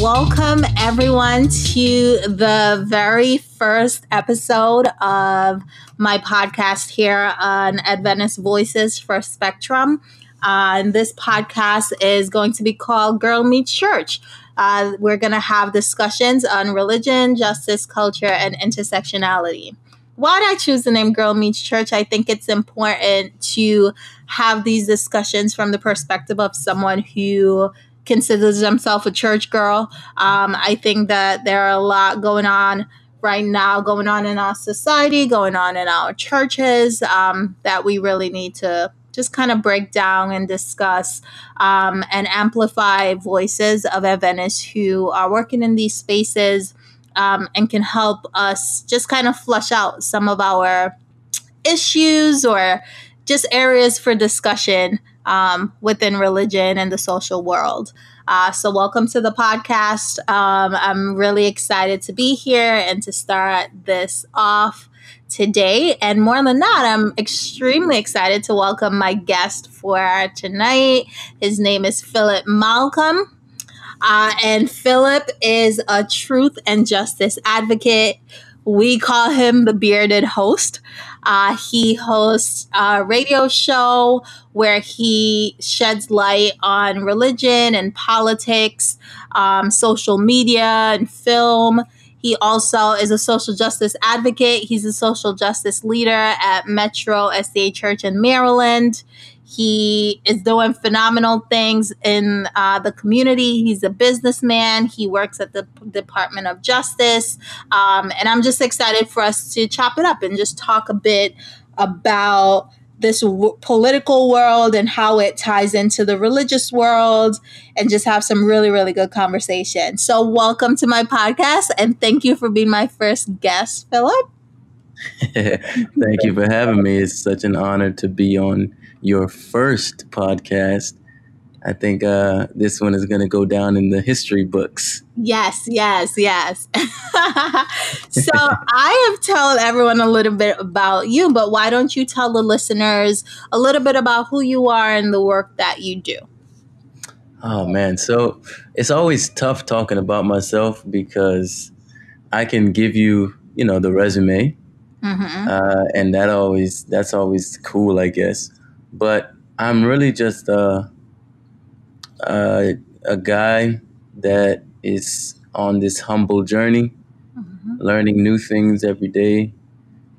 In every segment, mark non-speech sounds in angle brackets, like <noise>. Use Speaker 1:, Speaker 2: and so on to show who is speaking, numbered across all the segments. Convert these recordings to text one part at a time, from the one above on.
Speaker 1: welcome everyone to the very first episode of my podcast here on Adventist Voices for Spectrum. Uh, and this podcast is going to be called Girl Meets Church. Uh, we're going to have discussions on religion, justice, culture, and intersectionality. Why did I choose the name Girl Meets Church? I think it's important to have these discussions from the perspective of someone who considers themselves a church girl. Um, I think that there are a lot going on right now, going on in our society, going on in our churches um, that we really need to just kind of break down and discuss um, and amplify voices of Adventists who are working in these spaces um, and can help us just kind of flush out some of our issues or just areas for discussion um, within religion and the social world. Uh, so, welcome to the podcast. Um, I'm really excited to be here and to start this off today. And more than that, I'm extremely excited to welcome my guest for tonight. His name is Philip Malcolm. Uh, and Philip is a truth and justice advocate. We call him the bearded host. Uh, he hosts a radio show where he sheds light on religion and politics, um, social media, and film. He also is a social justice advocate. He's a social justice leader at Metro SDA Church in Maryland. He is doing phenomenal things in uh, the community. He's a businessman. He works at the Department of Justice. Um, and I'm just excited for us to chop it up and just talk a bit about this w- political world and how it ties into the religious world and just have some really, really good conversation. So, welcome to my podcast and thank you for being my first guest, Philip. <laughs>
Speaker 2: thank you for having me. It's such an honor to be on your first podcast. I think uh, this one is going to go down in the history books.
Speaker 1: Yes, yes, yes. <laughs> so I have told everyone a little bit about you, but why don't you tell the listeners a little bit about who you are and the work that you do?
Speaker 2: Oh man, so it's always tough talking about myself because I can give you, you know, the resume, mm-hmm. uh, and that always that's always cool, I guess but I'm really just a, a, a guy that is on this humble journey, mm-hmm. learning new things every day,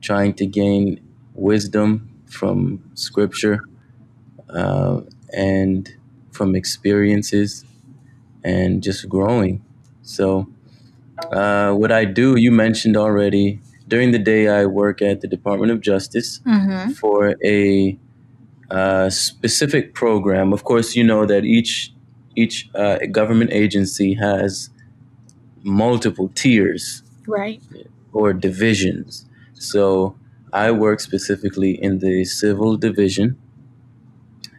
Speaker 2: trying to gain wisdom from scripture uh, and from experiences and just growing. So, uh, what I do, you mentioned already. During the day, I work at the Department of Justice mm-hmm. for a uh, specific program. Of course, you know that each each uh, government agency has multiple tiers,
Speaker 1: right,
Speaker 2: or divisions. So I work specifically in the civil division,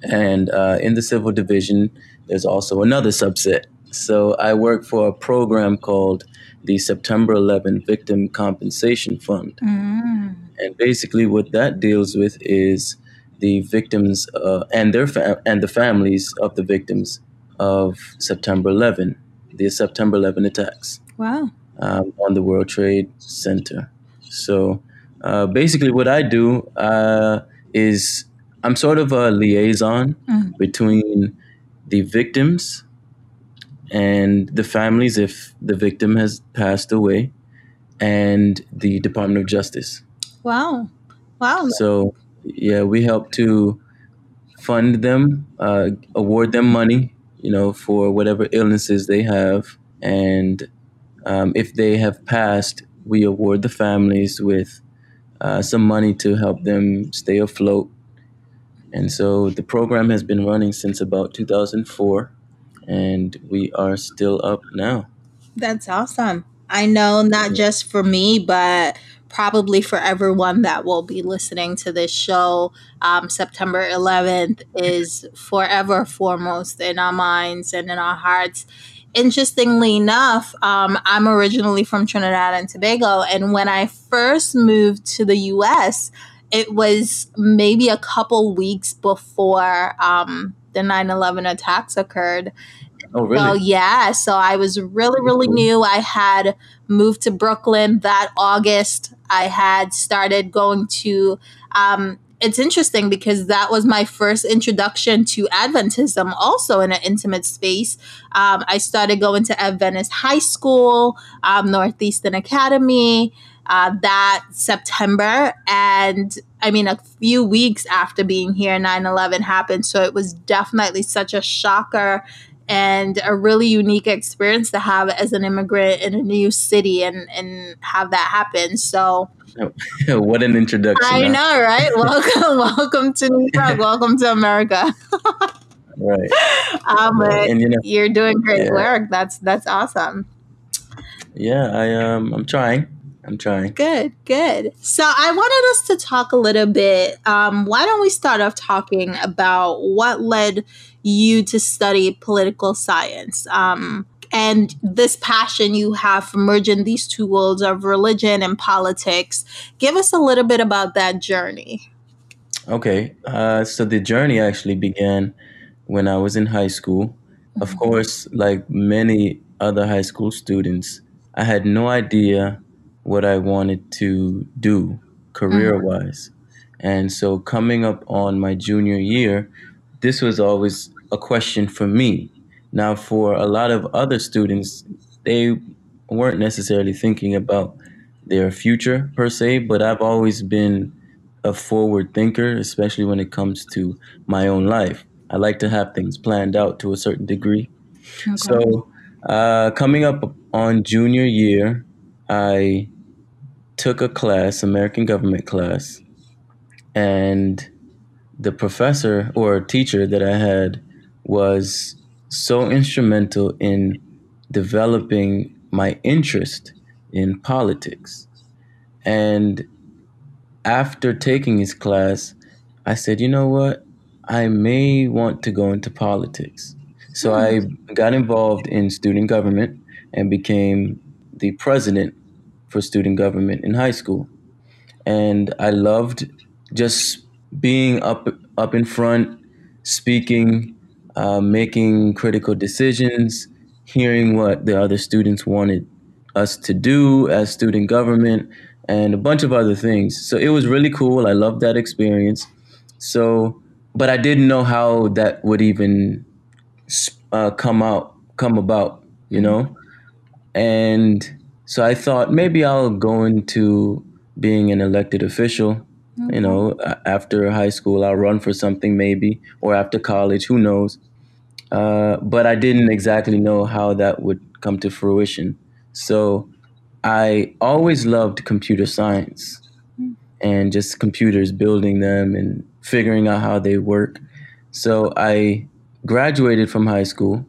Speaker 2: and uh, in the civil division, there's also another subset. So I work for a program called the September 11 Victim Compensation Fund. Mm. And basically, what that deals with is the victims uh, and their fa- and the families of the victims of September 11, the September 11 attacks.
Speaker 1: Wow.
Speaker 2: Um, on the World Trade Center. So uh, basically, what I do uh, is I'm sort of a liaison mm. between the victims and the families if the victim has passed away and the Department of Justice.
Speaker 1: Wow. Wow.
Speaker 2: So yeah, we help to fund them, uh, award them money, you know, for whatever illnesses they have, and um, if they have passed, we award the families with uh, some money to help them stay afloat. And so the program has been running since about 2004, and we are still up now.
Speaker 1: That's awesome. I know not just for me, but probably for everyone that will be listening to this show, um, September 11th is forever foremost in our minds and in our hearts. Interestingly enough, um, I'm originally from Trinidad and Tobago, and when I first moved to the US, it was maybe a couple weeks before um, the 9 11 attacks occurred.
Speaker 2: Oh, really?
Speaker 1: So yeah, so I was really, really new. I had moved to Brooklyn that August. I had started going to. Um, it's interesting because that was my first introduction to Adventism, also in an intimate space. Um, I started going to Adventist High School, um, Northeastern Academy. Uh, that September. And I mean, a few weeks after being here, 9 11 happened. So it was definitely such a shocker and a really unique experience to have as an immigrant in a new city and, and have that happen. So, <laughs>
Speaker 2: what an introduction!
Speaker 1: I huh? know, right? <laughs> welcome, welcome to New York. <laughs> welcome to America.
Speaker 2: right.
Speaker 1: Um, and you know, you're doing great yeah. work. That's that's awesome.
Speaker 2: Yeah, I um, I'm trying. I'm trying.
Speaker 1: Good, good. So I wanted us to talk a little bit. Um, why don't we start off talking about what led you to study political science? Um, and this passion you have for merging these two worlds of religion and politics. Give us a little bit about that journey.
Speaker 2: Okay. Uh, so the journey actually began when I was in high school. Mm-hmm. Of course, like many other high school students, I had no idea what I wanted to do career wise. Mm-hmm. And so coming up on my junior year, this was always a question for me. Now, for a lot of other students, they weren't necessarily thinking about their future per se, but I've always been a forward thinker, especially when it comes to my own life. I like to have things planned out to a certain degree. Okay. So, uh, coming up on junior year, I took a class, American government class, and the professor or teacher that I had was so instrumental in developing my interest in politics. And after taking his class, I said, you know what? I may want to go into politics. So hmm. I got involved in student government and became the president for student government in high school. And I loved just being up up in front, speaking, uh, making critical decisions, hearing what the other students wanted us to do as student government, and a bunch of other things. So it was really cool. I loved that experience. So, but I didn't know how that would even uh, come out, come about, you know, and so I thought maybe I'll go into being an elected official. You know, after high school, I'll run for something maybe, or after college, who knows. Uh, but I didn't exactly know how that would come to fruition. So I always loved computer science mm. and just computers, building them and figuring out how they work. So I graduated from high school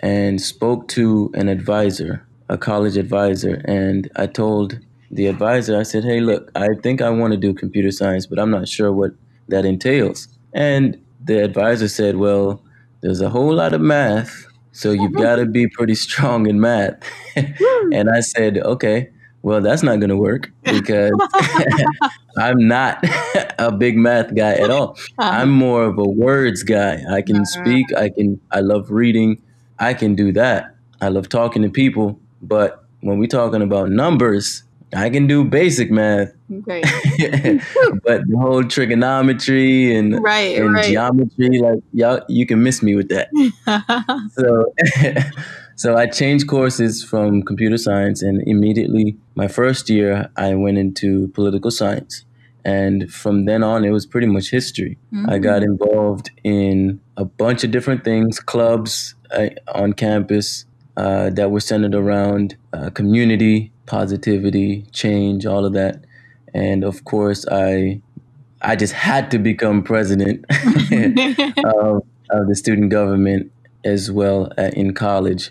Speaker 2: and spoke to an advisor a college advisor, and I told the advisor, I said, "Hey, look, I think I want to do computer science, but I'm not sure what that entails." And the advisor said, "Well, there's a whole lot of math, so you've got to be pretty strong in math." <laughs> and I said, "Okay." Well, that's not going to work because <laughs> I'm not <laughs> a big math guy at all. Uh-huh. I'm more of a words guy. I can uh-huh. speak, I can I love reading. I can do that. I love talking to people, but when we're talking about numbers, I can do basic math. Right. <laughs> but the whole trigonometry and
Speaker 1: right,
Speaker 2: and
Speaker 1: right.
Speaker 2: geometry, like y'all, you can miss me with that. <laughs> so, <laughs> so I changed courses from computer science, and immediately my first year I went into political science, and from then on it was pretty much history. Mm-hmm. I got involved in a bunch of different things, clubs uh, on campus uh, that were centered around uh, community, positivity, change, all of that. And of course, I I just had to become president <laughs> of, of, the student government as well uh, in college.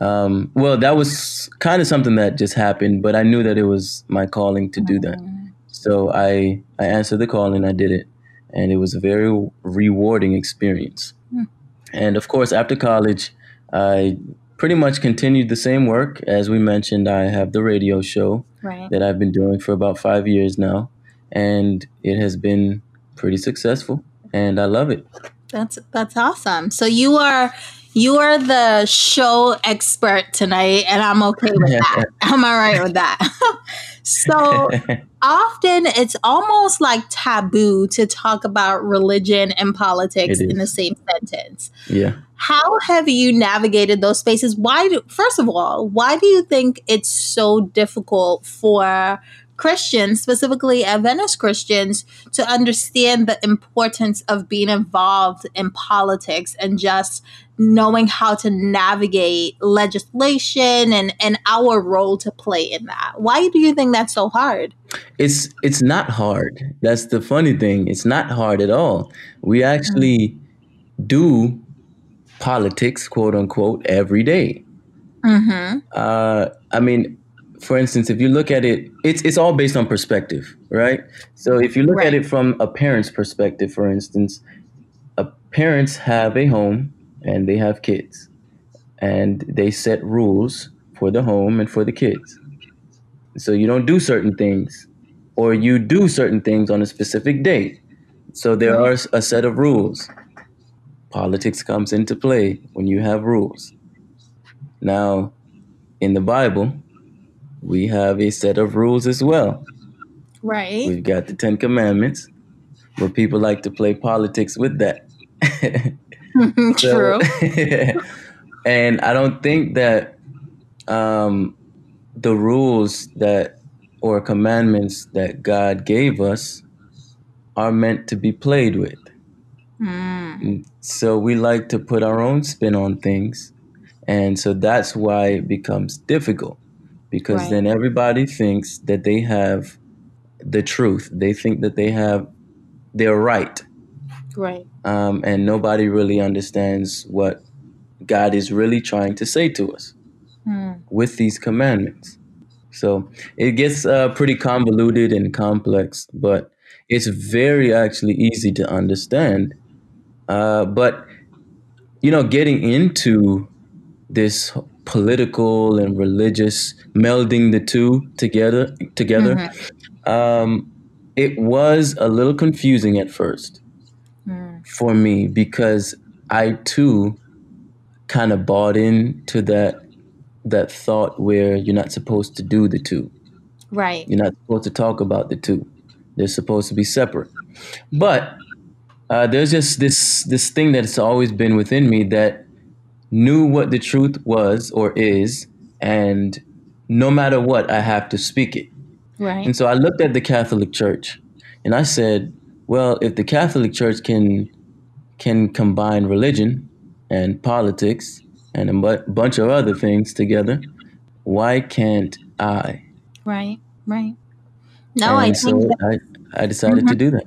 Speaker 2: Um, well, that was kind of something that just happened, but I knew that it was my calling to do that. Mm-hmm. So I I answered the call and I did it, and it was a very rewarding experience. Mm. And of course, after college, I pretty much continued the same work. As we mentioned, I have the radio show right. that I've been doing for about five years now, and it has been pretty successful, and I love it.
Speaker 1: That's that's awesome. So you are you are the show expert tonight, and I'm okay with that. <laughs> <laughs> I'm all right with that. <laughs> so often it's almost like taboo to talk about religion and politics in the same sentence.
Speaker 2: Yeah.
Speaker 1: How have you navigated those spaces? Why do, first of all, why do you think it's so difficult for Christians, specifically Adventist Christians, to understand the importance of being involved in politics and just knowing how to navigate legislation and, and our role to play in that. Why do you think that's so hard?
Speaker 2: It's it's not hard. That's the funny thing. It's not hard at all. We actually mm-hmm. do politics, quote unquote, every day. Mm-hmm. Uh, I mean, for instance, if you look at it, it's it's all based on perspective, right? So if you look right. at it from a parent's perspective, for instance, a parents have a home and they have kids, and they set rules for the home and for the kids. So you don't do certain things, or you do certain things on a specific date. So there are a set of rules. Politics comes into play when you have rules. Now, in the Bible, we have a set of rules as well.
Speaker 1: Right.
Speaker 2: We've got the Ten Commandments, but people like to play politics with that. <laughs>
Speaker 1: True. <laughs>
Speaker 2: and I don't think that um, the rules that or commandments that God gave us are meant to be played with. Mm. So we like to put our own spin on things. And so that's why it becomes difficult because right. then everybody thinks that they have the truth. They think that they have they're right.
Speaker 1: Right.
Speaker 2: Um, and nobody really understands what God is really trying to say to us hmm. with these commandments. So it gets uh, pretty convoluted and complex, but it's very actually easy to understand. Uh, but you know, getting into this political and religious, melding the two together together. Mm-hmm. Um, it was a little confusing at first mm. for me because I too kind of bought into that that thought where you're not supposed to do the two.
Speaker 1: Right.
Speaker 2: You're not supposed to talk about the two. They're supposed to be separate. But uh, there's just this this thing that's always been within me that knew what the truth was or is, and no matter what, I have to speak it.
Speaker 1: Right.
Speaker 2: And so I looked at the Catholic Church, and I said, well, if the Catholic Church can can combine religion and politics and a bu- bunch of other things together, why can't I?
Speaker 1: Right. Right. No, and I so
Speaker 2: that- I, I decided mm-hmm. to do that.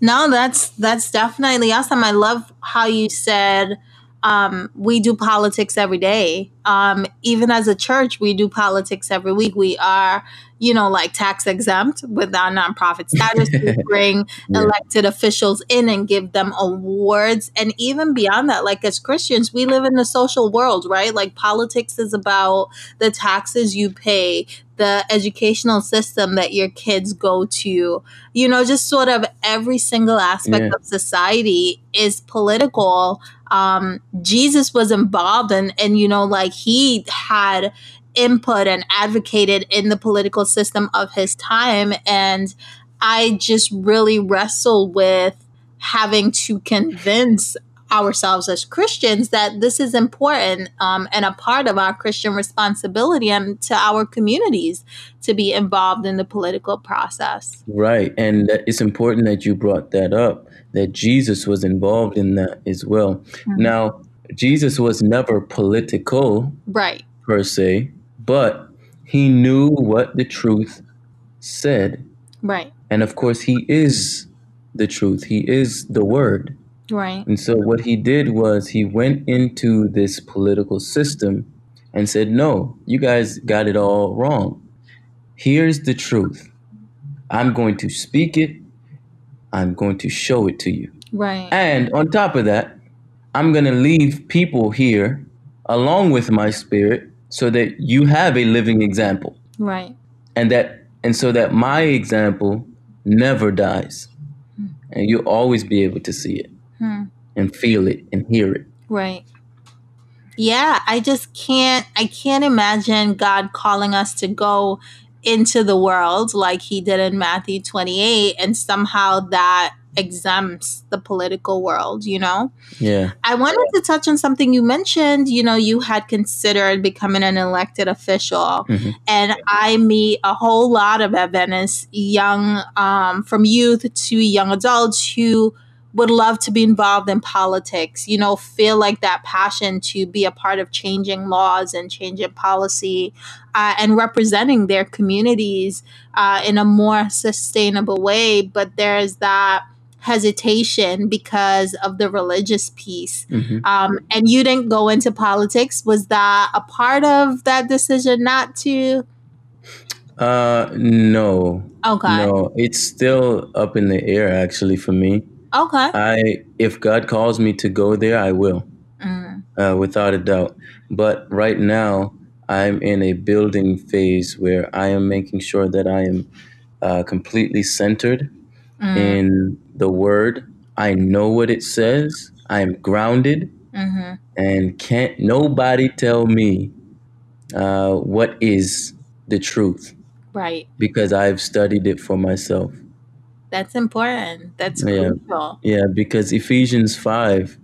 Speaker 1: No, that's that's definitely awesome. I love how you said um, we do politics every day. Um, even as a church, we do politics every week. We are, you know, like tax exempt with our nonprofit status. we <laughs> bring yeah. elected officials in and give them awards. And even beyond that, like as Christians, we live in the social world, right? Like politics is about the taxes you pay, the educational system that your kids go to, you know, just sort of every single aspect yeah. of society is political um, Jesus was involved and and you know like he had input and advocated in the political system of his time and I just really wrestle with having to convince ourselves as Christians that this is important um, and a part of our Christian responsibility and to our communities to be involved in the political process.
Speaker 2: Right. And it's important that you brought that up that Jesus was involved in that as well. Mm-hmm. Now, Jesus was never political,
Speaker 1: right,
Speaker 2: per se, but he knew what the truth said.
Speaker 1: Right.
Speaker 2: And of course, he is the truth. He is the word.
Speaker 1: Right.
Speaker 2: And so what he did was he went into this political system and said, "No, you guys got it all wrong. Here's the truth. I'm going to speak it I'm going to show it to you.
Speaker 1: Right.
Speaker 2: And on top of that, I'm going to leave people here along with my spirit so that you have a living example.
Speaker 1: Right.
Speaker 2: And that and so that my example never dies. Hmm. And you'll always be able to see it.
Speaker 1: Hmm.
Speaker 2: and feel it and hear it.
Speaker 1: Right. Yeah, I just can't I can't imagine God calling us to go into the world like he did in Matthew 28 and somehow that exempts the political world, you know?
Speaker 2: Yeah.
Speaker 1: I wanted to touch on something you mentioned. You know, you had considered becoming an elected official,
Speaker 2: Mhm.
Speaker 1: and I meet a whole lot of Adventists, young, um, from youth to young adults who would love to be involved in politics, you know, feel like that passion to be a part of changing laws and changing policy uh, and representing their communities uh, in a more sustainable way. But there's that hesitation because of the religious piece.
Speaker 2: hmm
Speaker 1: Um, and you didn't go into politics. Was that a part of that decision not to?
Speaker 2: Uh, no,
Speaker 1: Okay.
Speaker 2: no, it's still up in the air actually for me.
Speaker 1: Okay.
Speaker 2: I, if God calls me to go there, I will,
Speaker 1: Mm,
Speaker 2: uh, without a doubt. But right now, I'm in a building phase where I am making sure that I am uh, completely centered
Speaker 1: mm,
Speaker 2: in the Word. I know what it says. I am grounded,
Speaker 1: mhm.
Speaker 2: and can't nobody tell me uh, what is the truth
Speaker 1: Right.
Speaker 2: because I've studied it for myself.
Speaker 1: That's important. That's
Speaker 2: Yeah.
Speaker 1: crucial.
Speaker 2: Yeah, because Ephesians 5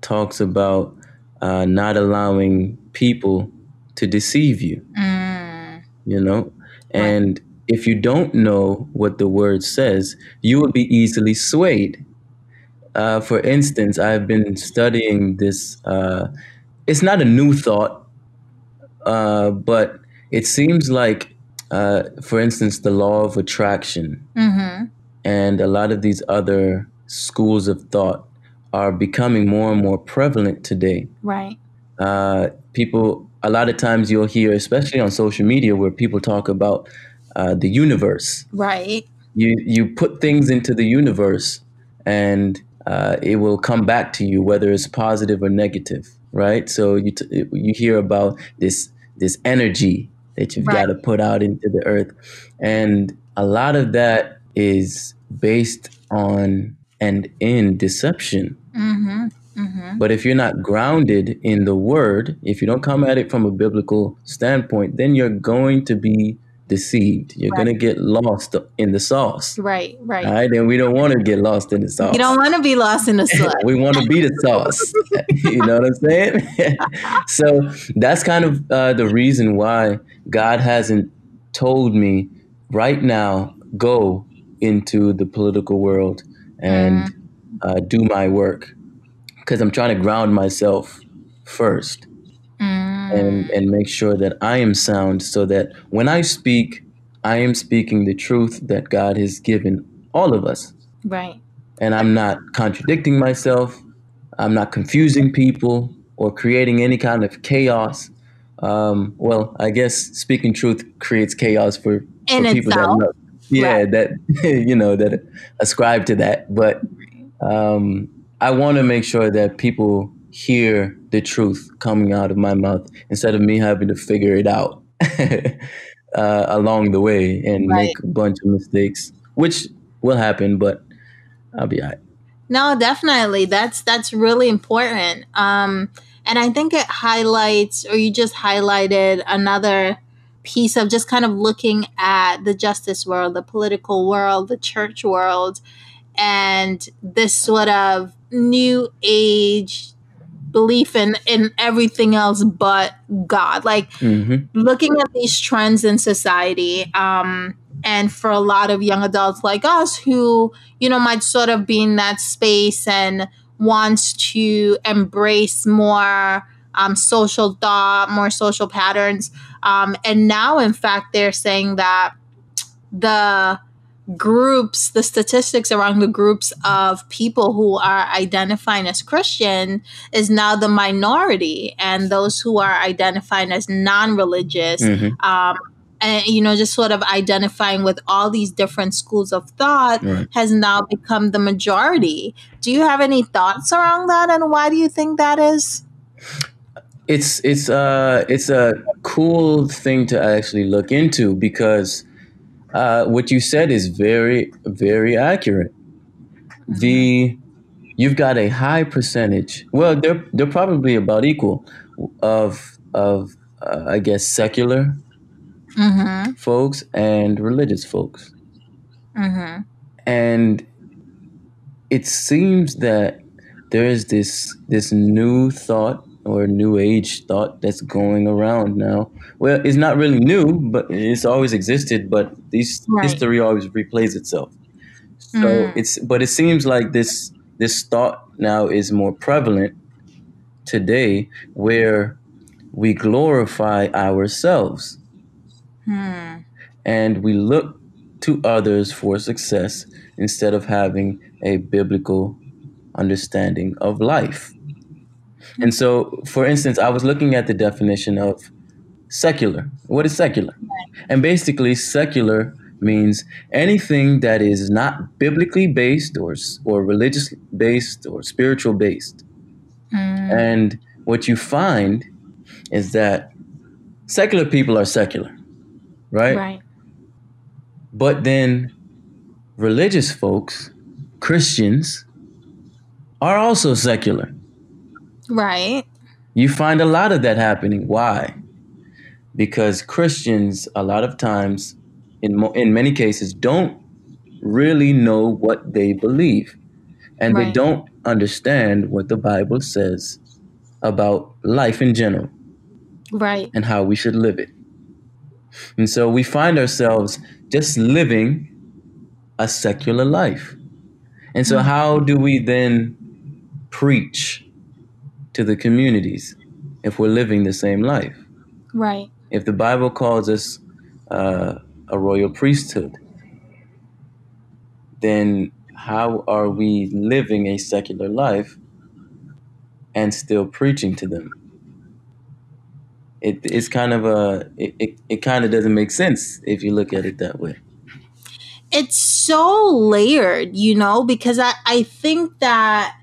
Speaker 2: talks about uh, not allowing people to deceive you,
Speaker 1: Mm,
Speaker 2: you know? And if you don't know what the word says, you will be easily swayed. Uh, for instance, I've been studying this, uh, it's not a new thought, uh, but it seems like, uh, for instance, the law of attraction
Speaker 1: hmm
Speaker 2: and a lot of these other schools of thought are becoming more and more prevalent today.
Speaker 1: Right.
Speaker 2: Uh, people, a lot of times you'll hear, especially on social media, where people talk about uh, the universe.
Speaker 1: Right.
Speaker 2: You you put things into the universe, and uh, it will come back to you, whether it's positive or negative, right? So you t- you hear about this this energy that you've got to put out into the earth, and a lot of that is based on and in deception.
Speaker 1: hmm hmm
Speaker 2: But if you're not grounded in the word, if you don't come at it from a biblical standpoint, then you're going to be deceived. You're
Speaker 1: Right.
Speaker 2: going to get lost in the sauce.
Speaker 1: Right. Right.
Speaker 2: All right, and we don't want to get lost in the sauce.
Speaker 1: You don't want to be lost in the <laughs> flood.
Speaker 2: we want to be the sauce. <laughs> you know what I'm saying? <laughs> so that's kind of uh, the reason why God hasn't told me right now go into the political world and uh, do my work because I'm trying to ground myself first
Speaker 1: Mm,
Speaker 2: and and make sure that I am sound so that when I speak, I am speaking the truth that God has given all of us
Speaker 1: right.
Speaker 2: and I'm not contradicting myself. I'm not confusing people or creating any kind of chaos. Um, well, I guess speaking truth creates chaos for,
Speaker 1: In
Speaker 2: for people
Speaker 1: itself.
Speaker 2: that love, yeah,
Speaker 1: Right.
Speaker 2: that <laughs> you know that ascribe to that. But um, I want to make sure that people hear the truth coming out of my mouth instead of me having to figure it out <laughs> uh, along the way and
Speaker 1: Right.
Speaker 2: make a bunch of mistakes, which will happen. But I'll be all right.
Speaker 1: No, definitely. That's that's really important. Um, and I think it highlights, or you just highlighted another piece of just kind of looking at the justice world, the political world, the church world, and this sort of new age belief in in everything else but God. Like
Speaker 2: hmm
Speaker 1: looking at these trends in society um and for a lot of young adults like us who you know might sort of be in that space and wants to embrace more um, social thought more social patterns um, and now in fact they're saying that the groups the statistics around the groups of people who are identifying as christian is now the minority. And those who are identifying as non-religious
Speaker 2: hmm
Speaker 1: um, and you know just sort of identifying with all these different schools of thought
Speaker 2: Right.
Speaker 1: has now become the majority. Do you have any thoughts around that? And why do you think that is?
Speaker 2: It's it's uh it's a cool thing to actually look into because uh, what you said is very very accurate. The you've got a high percentage. Well, they're they're probably about equal of of uh, I guess secular mm-hmm. folks and religious folks. Mm-hmm. And it seems that there is this this new thought or new age thought that's going around now. Well, it's not really new, but it's always existed. But this right. history always replays itself. So mm. it's but it seems like this this thought now is more prevalent today, where we glorify ourselves, hmm. and we look to others for success instead of having a biblical understanding of life. And so, for instance, I was looking at the definition of secular. What is secular? And basically, secular means anything that is not biblically based or, or religious based or spiritual based. Mm. And what you find is that secular people are secular, right?
Speaker 1: Right.
Speaker 2: But then religious folks, Christians, are also secular.
Speaker 1: Right.
Speaker 2: You find a lot of that happening. Why? Because Christians, a lot of times, in, mo- in many cases, don't really know what they believe. And right. they don't understand what the Bible says about life in general.
Speaker 1: Right.
Speaker 2: And how we should live it. And so we find ourselves just living a secular life. And so, mm-hmm. how do we then preach to the communities if we're living the same life?
Speaker 1: Right.
Speaker 2: If the Bible calls us uh, a royal priesthood, then how are we living a secular life and still preaching to them? It, it's kind of a it, it, it kind of doesn't make sense if you look at it that way
Speaker 1: it's so layered you know because i i think that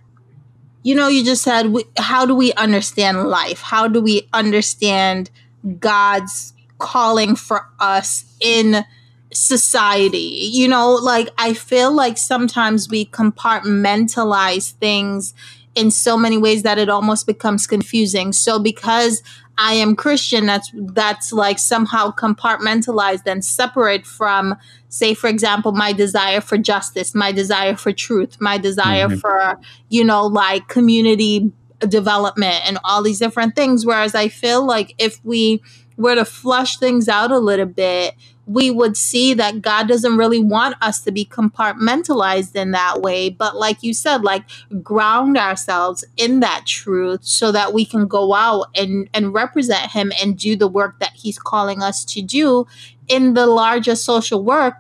Speaker 1: you know, you just said, how do we understand life? How do we understand God's calling for us in society? You know, like I feel like sometimes we compartmentalize things in so many ways that it almost becomes confusing. So because I am Christian, that's that's like somehow compartmentalized and separate from, say, for example, my desire for justice, my desire for truth, my desire mm-hmm. for, you know, like community development and all these different things. Whereas I feel like if we were to flush things out a little bit, we would see that God doesn't really want us to be compartmentalized in that way. But like you said, like ground ourselves in that truth so that we can go out and, and represent Him and do the work that He's calling us to do in the larger social work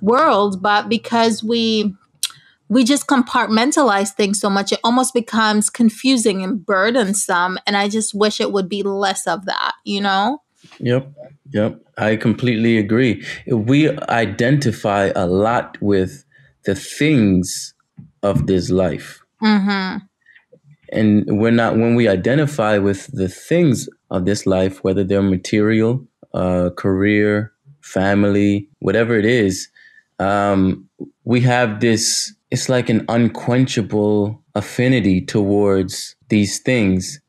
Speaker 1: world. But because we we just compartmentalize things so much, it almost becomes confusing and burdensome. And I just wish it would be less of that, you know?
Speaker 2: Yep. Yep. I completely agree. We identify a lot with the things of this life. Mm-hmm. And we're not, when we identify with the things of this life, whether they're material, uh, career, family, whatever it is, um, we have this, it's like an unquenchable affinity towards these things.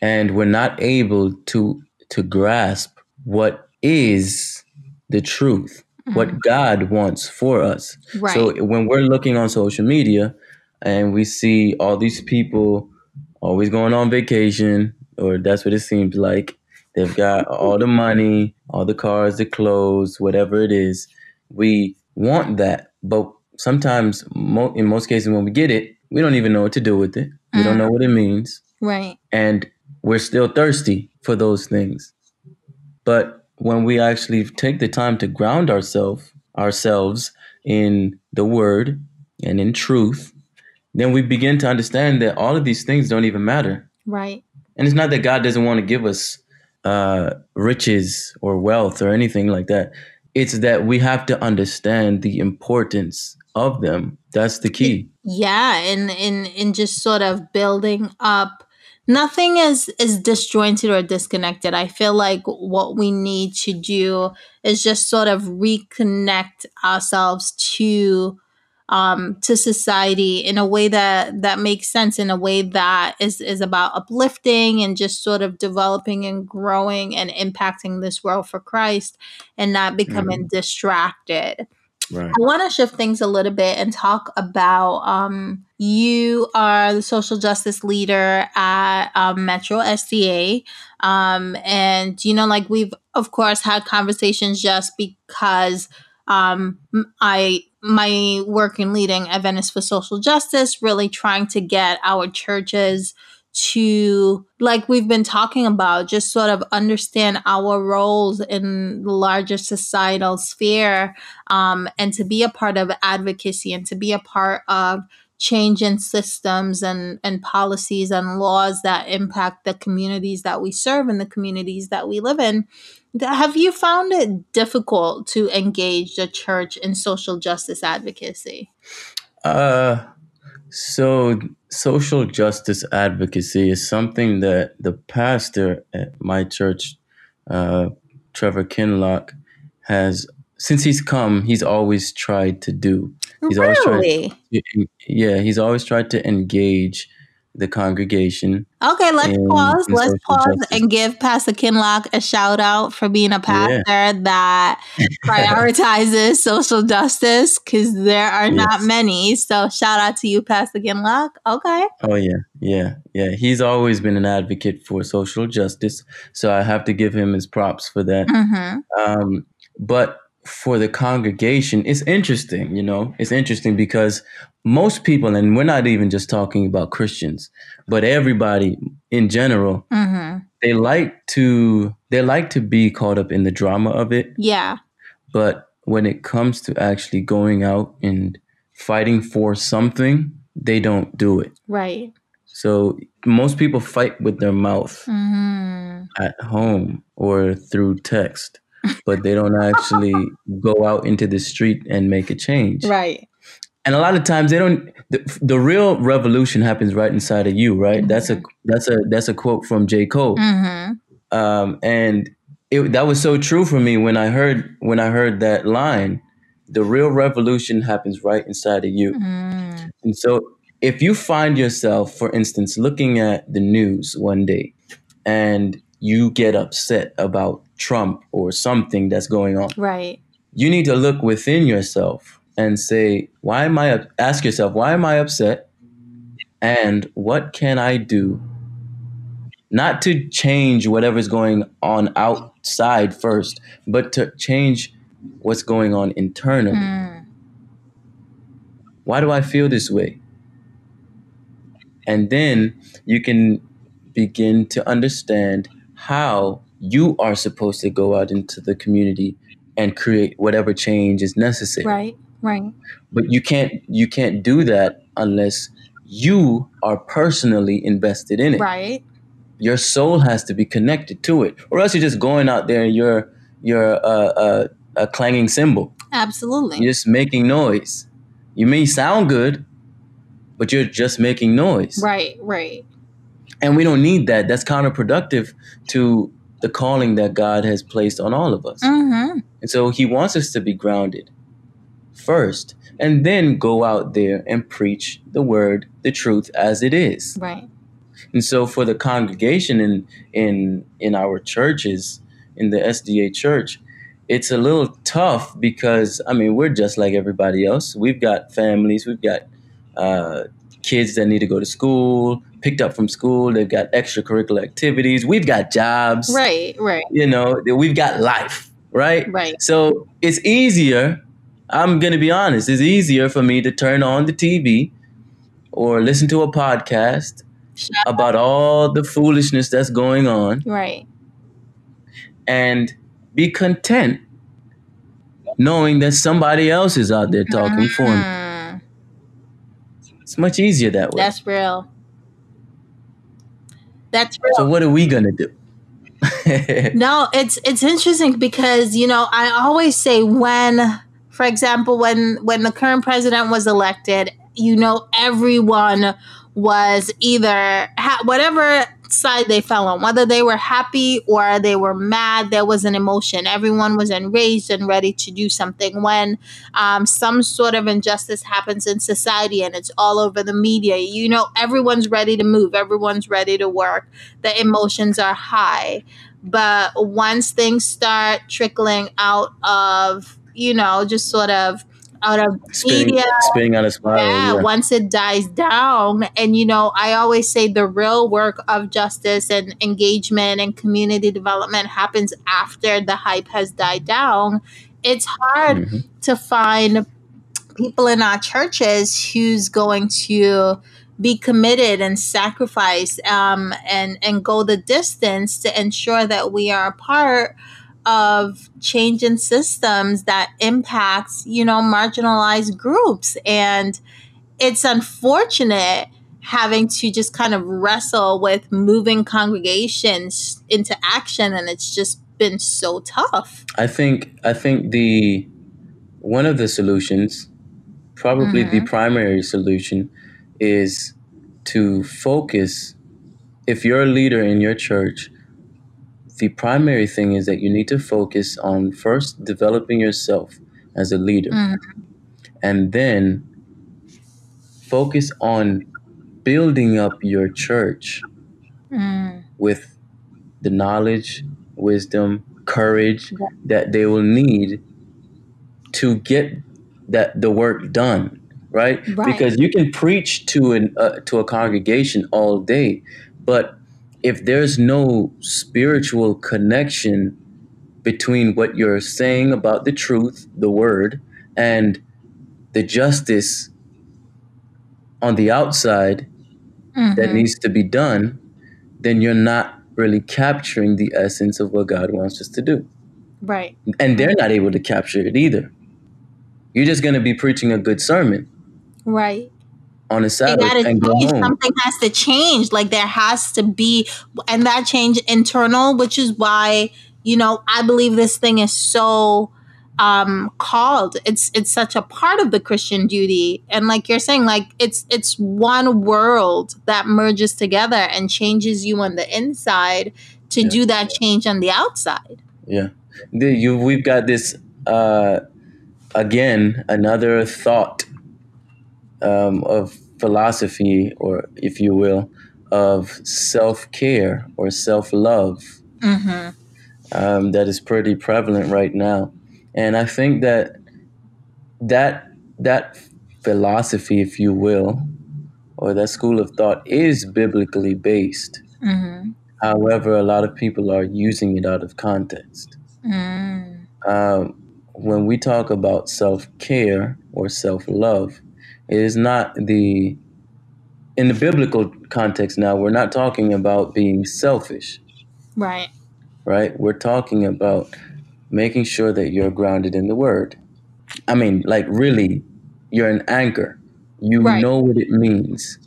Speaker 2: And we're not able to to grasp what is the truth, mm-hmm. what God wants for us. Right. So when we're looking on social media and we see all these people always going on vacation, or that's what it seems like, they've got all the money, all the cars, the clothes, whatever it is. We want that, but sometimes, mo- in most cases, when we get it, we don't even know what to do with it. We mm. don't know what it means.
Speaker 1: Right.
Speaker 2: And we're still thirsty for those things. But when we actually take the time to ground ourselves ourselves in the word and in truth, then we begin to understand that all of these things don't even matter.
Speaker 1: Right.
Speaker 2: And it's not that God doesn't want to give us uh, riches or wealth or anything like that. It's that we have to understand the importance of them. That's the key.
Speaker 1: Yeah, and in in just sort of building up nothing is is disjointed or disconnected i feel like what we need to do is just sort of reconnect ourselves to um, to society in a way that that makes sense, in a way that is is about uplifting and just sort of developing and growing and impacting this world for Christ, and not becoming mm-hmm. distracted. Right. I want to shift things a little bit and talk about um, you are the social justice leader at um, Metro SDA. Um, and, you know, like we've, of course, had conversations just because um, I my work in leading Adventists for Social Justice, really trying to get our churches to like we've been talking about just sort of understand our roles in the larger societal sphere um, and to be a part of advocacy and to be a part of change in systems and, and policies and laws that impact the communities that we serve and the communities that we live in have you found it difficult to engage the church in social justice advocacy?
Speaker 2: Uh, so social justice advocacy is something that the pastor at my church, uh, Trevor Kinlock, has since he's come, he's always tried to do. He's
Speaker 1: really?
Speaker 2: always tried. To, yeah, he's always tried to engage the congregation.
Speaker 1: Okay, let's pause. let's pause justice. and give Pastor Kinlock a shout out for being a pastor yeah. that <laughs> prioritizes social justice because there are yes. not many. So shout out to you, Pastor Kinlock. Okay.
Speaker 2: Oh yeah, yeah, yeah. He's always been an advocate for social justice, so I have to give him his props for that. Mm-hmm. Um, but for the congregation, it's interesting, you know, it's interesting because most people, and we're not even just talking about Christians, but everybody in general, mm-hmm. they like to they like to be caught up in the drama of it.
Speaker 1: Yeah.
Speaker 2: But when it comes to actually going out and fighting for something, they don't do it.
Speaker 1: Right.
Speaker 2: So most people fight with their mouth mm-hmm. at home or through text but they don't actually go out into the street and make a change.
Speaker 1: Right.
Speaker 2: And a lot of times they don't. The, the real revolution happens right inside of you, right? Mm-hmm. That's a that's a that's a quote from J Cole, mm-hmm. um, and it, that was so true for me when I heard when I heard that line. The real revolution happens right inside of you, mm. and so if you find yourself, for instance, looking at the news one day, and you get upset about Trump or something that's going on.
Speaker 1: Right.
Speaker 2: You need to look within yourself and say, why am I, ask yourself, why am I upset? And what can I do? Not to change whatever's going on outside first, but to change what's going on internally. Mm. Why do I feel this way? And then you can begin to understand how you are supposed to go out into the community and create whatever change is necessary.
Speaker 1: Right, right.
Speaker 2: But you can't you can't do that unless you are personally invested in it.
Speaker 1: Right.
Speaker 2: Your soul has to be connected to it, or else you're just going out there and you're you're a, a, a clanging cymbal.
Speaker 1: Absolutely.
Speaker 2: You're just making noise. You may sound good, but you're just making noise.
Speaker 1: Right, right.
Speaker 2: And we don't need that. That's counterproductive to the calling that God has placed on all of us. Mm-hmm. And so he wants us to be grounded first and then go out there and preach the word, the truth as it is.
Speaker 1: Right.
Speaker 2: And so for the congregation in in in our churches, in the SDA church, it's a little tough because I mean we're just like everybody else. We've got families, we've got uh, kids that need to go to school, picked up from school. They've got extracurricular activities. We've got jobs.
Speaker 1: Right, right.
Speaker 2: You know, we've got life, right?
Speaker 1: Right.
Speaker 2: So it's easier. I'm going to be honest. It's easier for me to turn on the TV or listen to a podcast about all the foolishness that's going on.
Speaker 1: Right.
Speaker 2: And be content knowing that somebody else is out there talking mm-hmm. for me. It's much easier that way.
Speaker 1: That's real. That's real.
Speaker 2: So what are we gonna do? <laughs>
Speaker 1: no, it's it's interesting because you know I always say when, for example, when when the current president was elected, you know everyone was either ha- whatever side they fell on, whether they were happy or they were mad, there was an emotion. Everyone was enraged and ready to do something. When um, some sort of injustice happens in society and it's all over the media, you know, everyone's ready to move, everyone's ready to work. The emotions are high. But once things start trickling out of, you know, just sort of out of
Speaker 2: media. On a spiral.
Speaker 1: Yeah, yeah, once it dies down. And, you know, I always say the real work of justice and engagement and community development happens after the hype has died down. It's hard mm-hmm. to find people in our churches who's going to be committed and sacrifice um, and and go the distance to ensure that we are a part of changing systems that impacts, you know, marginalized groups. And it's unfortunate having to just kind of wrestle with moving congregations into action and it's just been so tough.
Speaker 2: I think I think the one of the solutions, probably mm-hmm. the primary solution is to focus if you're a leader in your church the primary thing is that you need to focus on first developing yourself as a leader mm. and then focus on building up your church mm. with the knowledge wisdom courage yeah. that they will need to get that the work done right, right. because you can preach to an uh, to a congregation all day but if there's no spiritual connection between what you're saying about the truth, the word, and the justice on the outside mm-hmm. that needs to be done, then you're not really capturing the essence of what God wants us to do.
Speaker 1: Right.
Speaker 2: And they're not able to capture it either. You're just going to be preaching a good sermon.
Speaker 1: Right
Speaker 2: on a Sabbath and go home.
Speaker 1: Something has to change. Like there has to be, and that change internal, which is why you know I believe this thing is so um called it's it's such a part of the christian duty and like you're saying like it's it's one world that merges together and changes you on the inside to yeah. do that change on the outside
Speaker 2: yeah the, you we've got this uh again another thought um, of philosophy, or if you will, of self care or self love mm-hmm. um, that is pretty prevalent right now. And I think that that that philosophy, if you will, or that school of thought is biblically based. Mm-hmm. However, a lot of people are using it out of context. Mm. Um, when we talk about self care or self love, it is not the in the biblical context now, we're not talking about being selfish.
Speaker 1: Right.
Speaker 2: Right? We're talking about making sure that you're grounded in the word. I mean, like really, you're an anchor. You right. know what it means.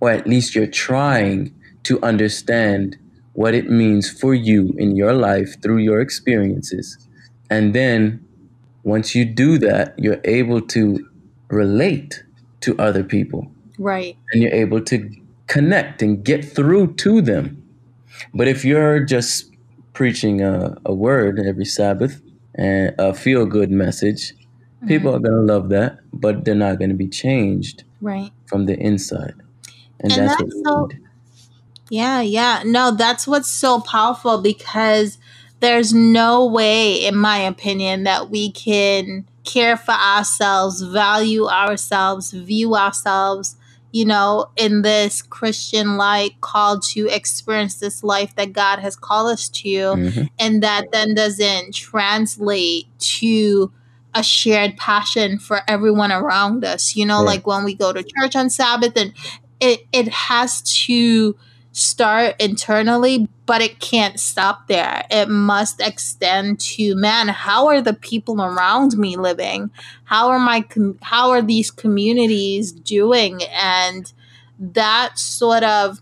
Speaker 2: Or at least you're trying to understand what it means for you in your life through your experiences. And then once you do that, you're able to relate to other people.
Speaker 1: Right.
Speaker 2: And you're able to connect and get through to them. But if you're just preaching a, a word every Sabbath and a feel good message, mm-hmm. people are going to love that, but they're not going to be changed
Speaker 1: right
Speaker 2: from the inside.
Speaker 1: And, and that's, that's so, Yeah, yeah. No, that's what's so powerful because there's no way, in my opinion, that we can care for ourselves, value ourselves, view ourselves, you know, in this Christian light called to experience this life that God has called us to, mm-hmm. and that then doesn't translate to a shared passion for everyone around us. You know, right. like when we go to church on Sabbath, and it it has to start internally, but it can't stop there. It must extend to man, how are the people around me living? How are my com- how are these communities doing? And that sort of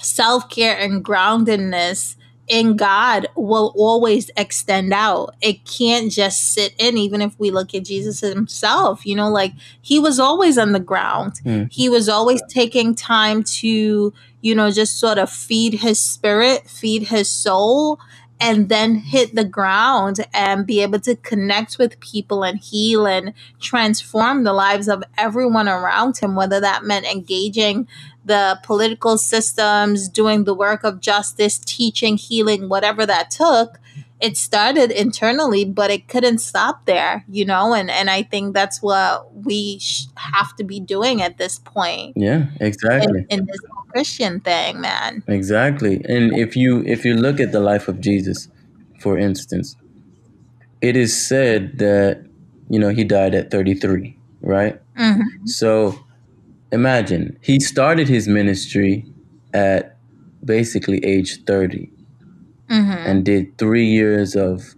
Speaker 1: self-care and groundedness in God will always extend out. It can't just sit in, even if we look at Jesus himself, you know, like he was always on the ground. Mm. He was always taking time to, you know, just sort of feed his spirit, feed his soul, and then hit the ground and be able to connect with people and heal and transform the lives of everyone around him, whether that meant engaging the political systems, doing the work of justice, teaching, healing, whatever that took. It started internally, but it couldn't stop there, you know, and and I think that's what we sh- have to be doing at this point.
Speaker 2: Yeah, exactly.
Speaker 1: In, in this Christian thing, man.
Speaker 2: Exactly. And if you if you look at the life of Jesus, for instance, it is said that you know he died at 33, right? Mm-hmm. So imagine he started his ministry at basically age 30 mm-hmm. and did three years of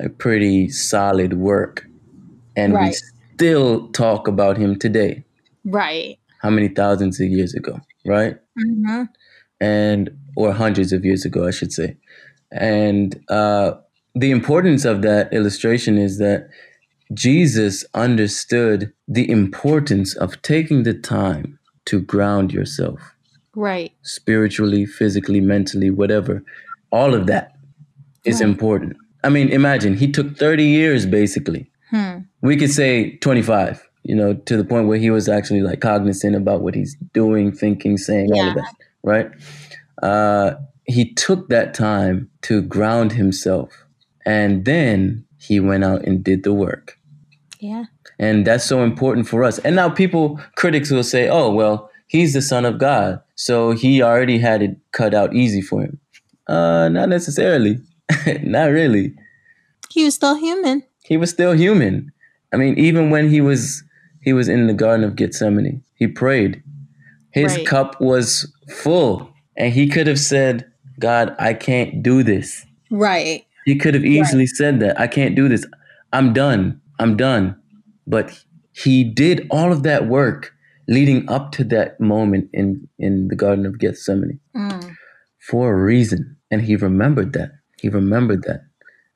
Speaker 2: a pretty solid work and right. we still talk about him today
Speaker 1: right
Speaker 2: how many thousands of years ago right mm-hmm. and or hundreds of years ago i should say and uh, the importance of that illustration is that Jesus understood the importance of taking the time to ground yourself.
Speaker 1: Right.
Speaker 2: Spiritually, physically, mentally, whatever. All of that is right. important. I mean, imagine he took 30 years basically. Hmm. We could say 25, you know, to the point where he was actually like cognizant about what he's doing, thinking, saying, yeah. all of that, right? Uh, he took that time to ground himself and then he went out and did the work.
Speaker 1: Yeah.
Speaker 2: And that's so important for us. And now people, critics will say, oh, well, he's the son of God. So he already had it cut out easy for him. Uh, not necessarily. <laughs> not really.
Speaker 1: He was still human.
Speaker 2: He was still human. I mean, even when he was he was in the Garden of Gethsemane, he prayed. His right. cup was full. And he could have said, God, I can't do this.
Speaker 1: Right.
Speaker 2: He could have easily right. said that. I can't do this. I'm done. I'm done. But he did all of that work leading up to that moment in, in the Garden of Gethsemane mm. for a reason. And he remembered that. He remembered that.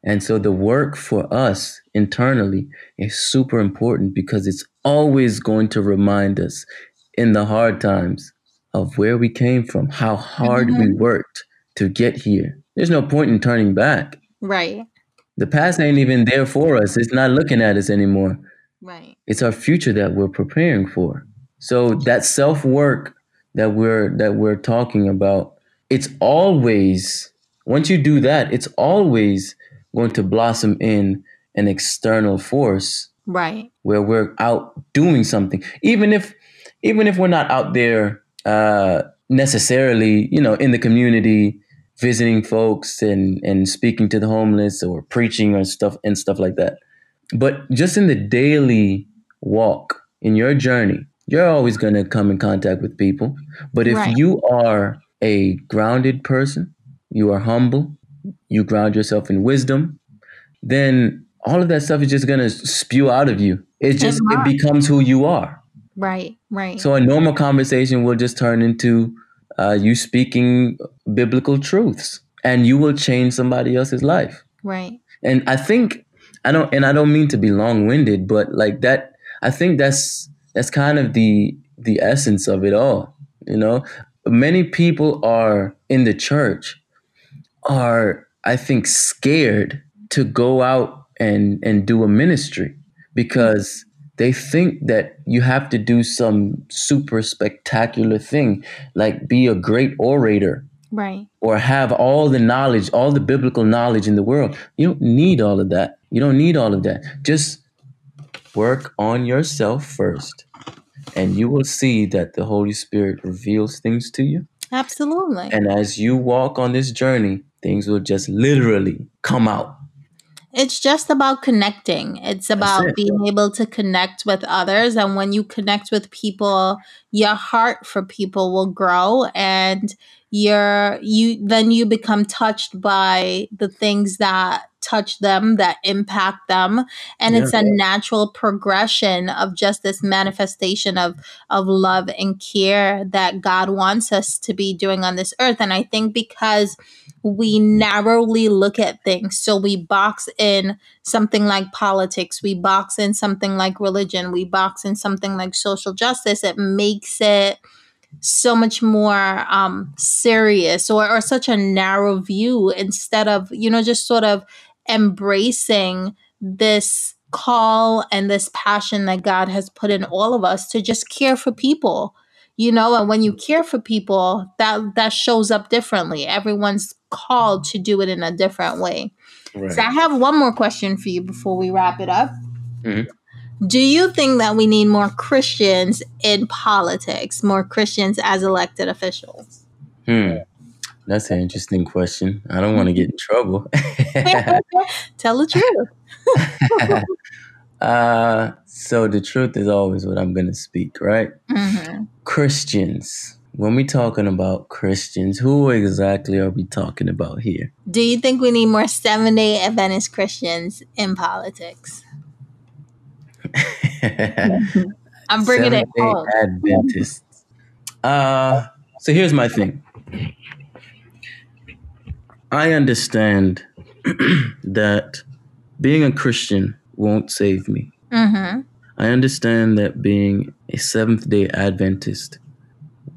Speaker 2: And so the work for us internally is super important because it's always going to remind us in the hard times of where we came from, how hard mm-hmm. we worked to get here. There's no point in turning back.
Speaker 1: Right.
Speaker 2: The past ain't even there for us. It's not looking at us anymore.
Speaker 1: Right.
Speaker 2: It's our future that we're preparing for. So that self-work that we're that we're talking about, it's always once you do that, it's always going to blossom in an external force.
Speaker 1: Right.
Speaker 2: Where we're out doing something. Even if even if we're not out there uh, necessarily, you know, in the community visiting folks and and speaking to the homeless or preaching or stuff and stuff like that. But just in the daily walk in your journey, you're always going to come in contact with people. But if right. you are a grounded person, you are humble, you ground yourself in wisdom, then all of that stuff is just going to spew out of you. It just it becomes who you are.
Speaker 1: Right, right.
Speaker 2: So a normal conversation will just turn into uh, you speaking biblical truths, and you will change somebody else's life.
Speaker 1: Right.
Speaker 2: And I think I don't, and I don't mean to be long winded, but like that, I think that's that's kind of the the essence of it all. You know, many people are in the church are I think scared to go out and and do a ministry because they think that you have to do some super spectacular thing, like be a great orator.
Speaker 1: Right.
Speaker 2: Or have all the knowledge, all the biblical knowledge in the world. You don't need all of that. You don't need all of that. Just work on yourself first, and you will see that the Holy Spirit reveals things to you.
Speaker 1: Absolutely.
Speaker 2: And as you walk on this journey, things will just literally come out
Speaker 1: it's just about connecting. It's about it. being able to connect with others. And when you connect with people, your heart for people will grow and you're you then you become touched by the things that touch them that impact them and yeah. it's a natural progression of just this manifestation of of love and care that God wants us to be doing on this earth and I think because we narrowly look at things. So we box in something like politics, we box in something like religion, we box in something like social justice. It makes it so much more um, serious or, or such a narrow view instead of, you know, just sort of embracing this call and this passion that God has put in all of us to just care for people. You know, and when you care for people, that that shows up differently. Everyone's called to do it in a different way. Right. So I have one more question for you before we wrap it up. Mm-hmm. Do you think that we need more Christians in politics, more Christians as elected officials?
Speaker 2: Hmm. That's an interesting question. I don't want to get in trouble. <laughs>
Speaker 1: Tell the truth. <laughs>
Speaker 2: uh, so the truth is always what I'm going to speak, right? Mm-hmm. Christians. When we're talking about Christians, who exactly are we talking about here?
Speaker 1: Do you think we need more Seventh Day Adventist Christians in politics? <laughs> I'm bringing it home.
Speaker 2: Adventists. Uh, so here's my thing. I understand <clears throat> that being a Christian won't save me. Mm-hmm. I understand that being a Seventh day Adventist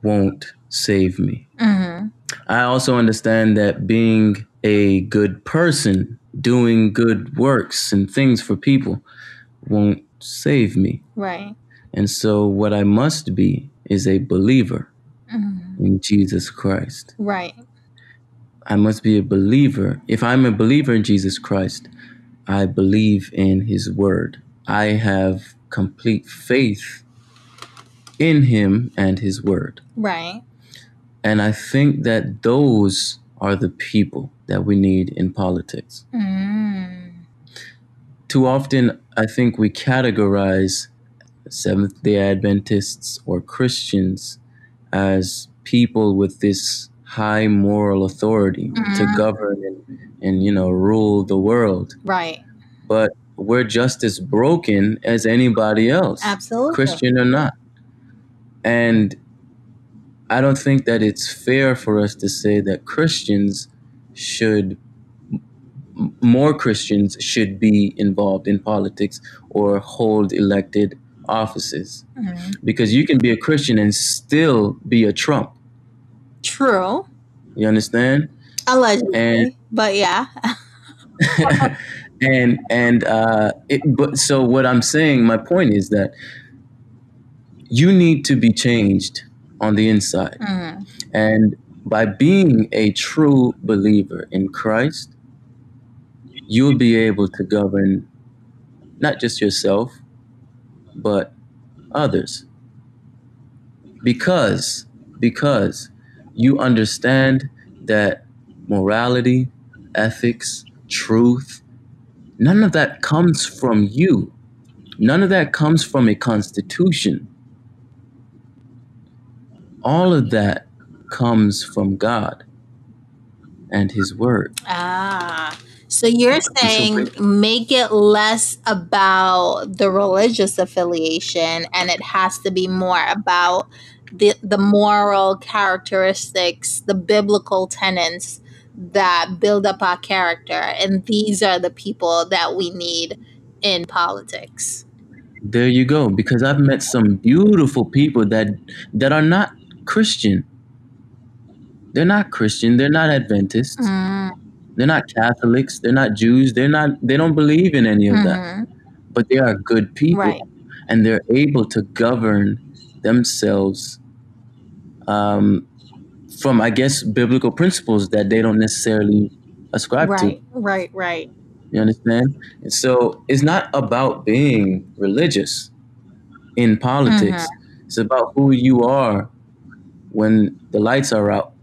Speaker 2: won't save me. Mm-hmm. I also understand that being a good person, doing good works and things for people, won't save me.
Speaker 1: Right.
Speaker 2: And so, what I must be is a believer mm-hmm. in Jesus Christ.
Speaker 1: Right.
Speaker 2: I must be a believer. If I'm a believer in Jesus Christ, I believe in his word. I have complete faith in him and his word.
Speaker 1: Right.
Speaker 2: And I think that those are the people that we need in politics. Mm. Too often, I think we categorize Seventh day Adventists or Christians as people with this high moral authority mm-hmm. to govern and, and, you know, rule the world.
Speaker 1: Right.
Speaker 2: But we're just as broken as anybody else.
Speaker 1: Absolutely.
Speaker 2: Christian or not. And I don't think that it's fair for us to say that Christians should more Christians should be involved in politics or hold elected offices. Mm-hmm. Because you can be a Christian and still be a Trump.
Speaker 1: True.
Speaker 2: You understand?
Speaker 1: Allegedly. And, but yeah. <laughs>
Speaker 2: and and uh it, but so what I'm saying, my point is that you need to be changed on the inside. Mm-hmm. And by being a true believer in Christ, you'll be able to govern not just yourself, but others. Because, because you understand that morality, ethics, truth, none of that comes from you. None of that comes from a constitution. All of that comes from God and His Word.
Speaker 1: Ah. So you're saying make it less about the religious affiliation and it has to be more about the the moral characteristics, the biblical tenets that build up our character and these are the people that we need in politics.
Speaker 2: There you go because I've met some beautiful people that that are not Christian. They're not Christian, they're not Adventists. Mm they're not Catholics. They're not Jews. They're not. They don't believe in any of mm-hmm. that. But they are good people, right. and they're able to govern themselves um, from, I guess, biblical principles that they don't necessarily ascribe
Speaker 1: right,
Speaker 2: to.
Speaker 1: Right. Right. Right.
Speaker 2: You understand? And so it's not about being religious in politics. Mm-hmm. It's about who you are when the lights are out.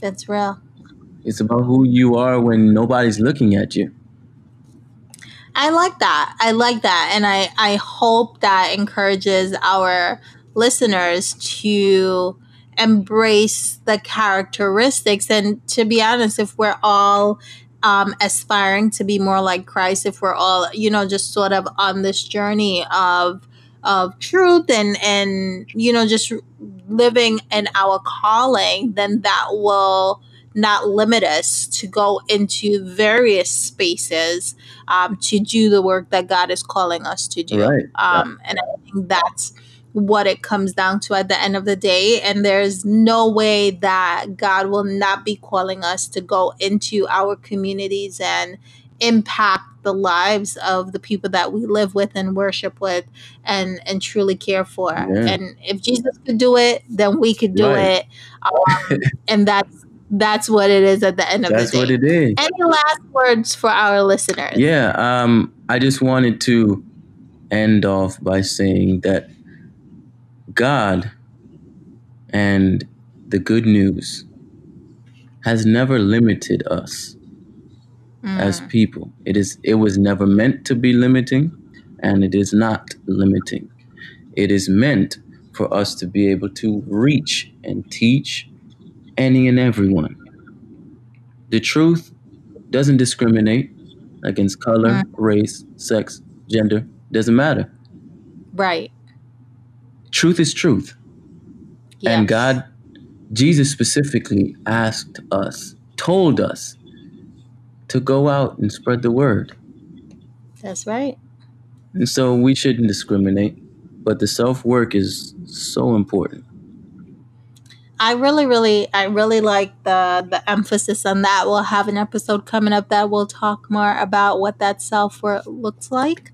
Speaker 1: That's real.
Speaker 2: It's about who you are when nobody's looking at you.
Speaker 1: I like that. I like that. And I, I hope that encourages our listeners to embrace the characteristics. And to be honest, if we're all um, aspiring to be more like Christ, if we're all, you know, just sort of on this journey of of truth and and you know just living in our calling, then that will not limit us to go into various spaces um, to do the work that God is calling us to do.
Speaker 2: Right.
Speaker 1: Um, and I think that's what it comes down to at the end of the day. And there's no way that God will not be calling us to go into our communities and impact the lives of the people that we live with and worship with and and truly care for yeah. and if jesus could do it then we could do right. it um, <laughs> and that's that's what it is at the end of
Speaker 2: that's
Speaker 1: the
Speaker 2: day. That's what it is.
Speaker 1: Any last words for our listeners?
Speaker 2: Yeah, um, I just wanted to end off by saying that God and the good news has never limited us mm. as people. It is it was never meant to be limiting and it is not limiting. It is meant for us to be able to reach and teach any and everyone. The truth doesn't discriminate against color, mm. race, sex, gender, doesn't matter.
Speaker 1: Right.
Speaker 2: Truth is truth. Yes. And God, Jesus specifically asked us, told us to go out and spread the word.
Speaker 1: That's right.
Speaker 2: And so we shouldn't discriminate, but the self work is so important.
Speaker 1: I really, really, I really like the the emphasis on that. We'll have an episode coming up that will talk more about what that self work looks like.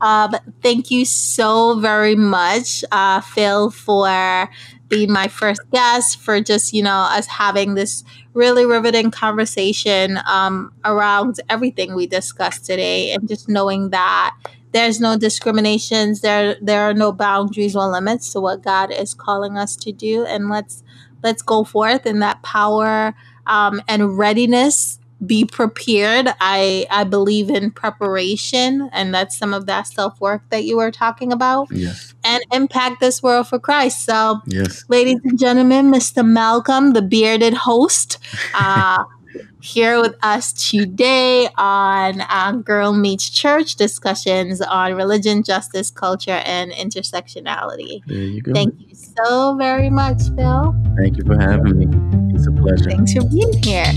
Speaker 1: Um, thank you so very much, uh, Phil, for being my first guest, for just, you know, us having this really riveting conversation um, around everything we discussed today and just knowing that there's no discriminations there there are no boundaries or limits to what god is calling us to do and let's let's go forth in that power um, and readiness be prepared. I i believe in preparation and that's some of that self-work that you were talking about.
Speaker 2: Yes.
Speaker 1: And impact this world for christ. So
Speaker 2: yes.
Speaker 1: ladies and gentlemen mr malcolm the bearded host uh <laughs> here with us today on uh, Girl Meets Church discussions on religion, justice, culture, and intersectionality.
Speaker 2: There you go.
Speaker 1: Thank you so very much, Phil.
Speaker 2: Thank you for having me. It's a pleasure.
Speaker 1: Thanks for being here.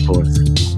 Speaker 2: Of course.